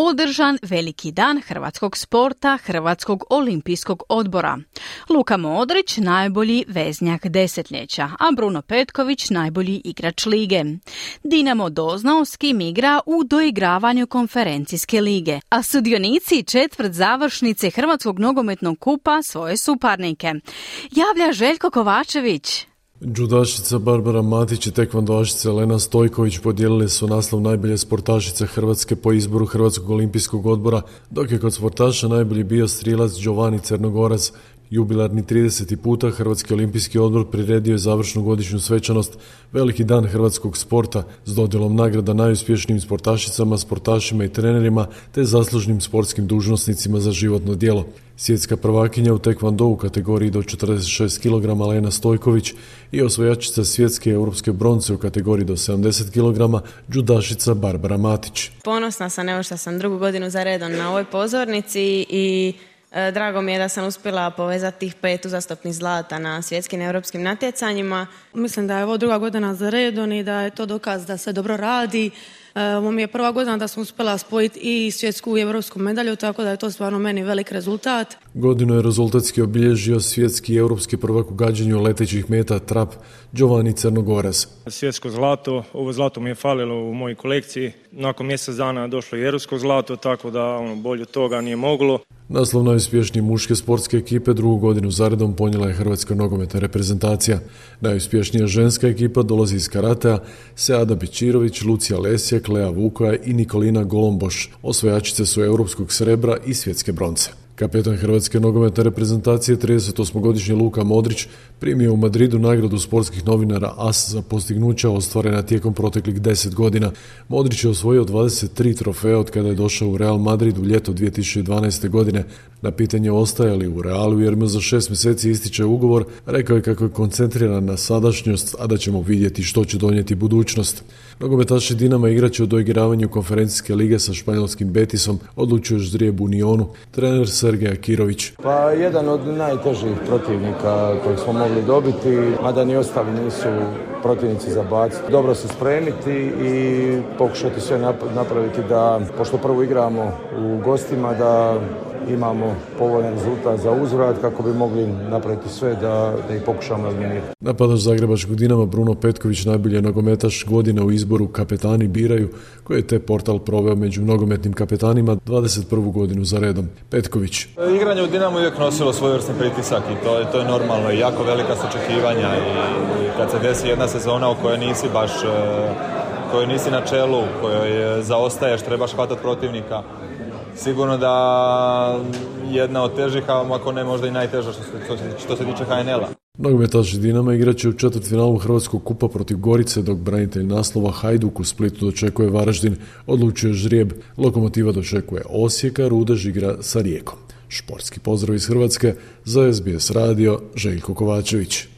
održan veliki dan hrvatskog sporta Hrvatskog olimpijskog odbora. Luka Modrić najbolji veznjak desetljeća, a Bruno Petković najbolji igrač lige. Dinamo doznao s kim igra u doigravanju konferencijske lige, a sudionici četvrt završnice Hrvatskog nogometnog kupa svoje suparnike. Javlja Željko Kovačević. Judašica Barbara Matić i tekvandošica Elena Stojković podijelili su naslov najbolje sportašice Hrvatske po izboru Hrvatskog olimpijskog odbora, dok je kod sportaša najbolji bio strilac Giovanni Crnogorac. Jubilarni 30. puta Hrvatski olimpijski odbor priredio je završnu godišnju svečanost Veliki dan hrvatskog sporta s dodjelom nagrada najuspješnijim sportašicama, sportašima i trenerima te zaslužnim sportskim dužnosnicima za životno djelo. Svjetska prvakinja u tekvando u kategoriji do 46 kg Lena Stojković i osvojačica svjetske europske bronce u kategoriji do 70 kg judašica Barbara Matić. Ponosna sam evo što sam drugu godinu za redom na ovoj pozornici i Drago mi je da sam uspjela povezati tih pet uzastopnih zlata na svjetskim europskim natjecanjima. Mislim da je ovo druga godina za redom i da je to dokaz da se dobro radi, E, ovo mi je prva godina da sam uspjela spojiti i svjetsku i europsku medalju, tako da je to stvarno meni velik rezultat. Godinu je rezultatski obilježio svjetski i europski prvak u gađanju letećih meta trap Giovanni Crnogoras. Svjetsko zlato, ovo zlato mi je falilo u mojoj kolekciji. Nakon mjesec dana došlo je europsko zlato, tako da ono, bolje toga nije moglo. Naslov najuspješnije muške sportske ekipe drugu godinu zaredom ponijela je Hrvatska nogometna reprezentacija. Najuspješnija ženska ekipa dolazi iz karatea Seada Bičirović, Lucija Lesjak, Lea Vukoja i Nikolina Golomboš. Osvojačice su europskog srebra i svjetske bronce. Kapetan Hrvatske nogometne reprezentacije 38-godišnji Luka Modrić primio u Madridu nagradu sportskih novinara AS za postignuća ostvarena tijekom proteklih 10 godina. Modrić je osvojio 23 trofeja od kada je došao u Real Madrid u ljeto 2012. godine. Na pitanje ostaje li u Realu jer mu za šest mjeseci ističe ugovor, rekao je kako je koncentriran na sadašnjost, a da ćemo vidjeti što će donijeti budućnost. Nogometaši Dinama igraće u doigravanju konferencijske lige sa španjolskim Betisom, odlučuje Ždrijeb Unionu. Trener Sergeja Kirović. Pa jedan od najtežih protivnika kojeg smo mogli dobiti, mada ni ostali nisu protivnici za baciti. Dobro se spremiti i pokušati sve napraviti da, pošto prvo igramo u gostima, da imamo povoljan rezultat za uzvrat kako bi mogli napraviti sve da, da ih pokušamo razminirati. Napadaš Zagrebačkog Dinama Bruno Petković najbolje nogometaš godine u izboru kapetani biraju koje je te portal proveo među nogometnim kapetanima 21. godinu za redom. Petković. Igranje u Dinamu uvijek nosilo svojevrsni pritisak i to, to je normalno i jako velika su očekivanja i, i kad se desi jedna sezona u kojoj nisi baš e, kojoj nisi na čelu, kojoj zaostaješ, trebaš hvatati protivnika sigurno da jedna od težih, a ako ne možda i najteža što se, što se tiče HNL-a. Nogometaš Dinama igraće u četvrtfinalu Hrvatskog kupa protiv Gorice, dok branitelj naslova Hajduk u Splitu dočekuje Varaždin, odlučuje žrijeb, Lokomotiva dočekuje Osijeka, Rudež igra sa Rijekom. Športski pozdrav iz Hrvatske za SBS radio Željko Kovačević.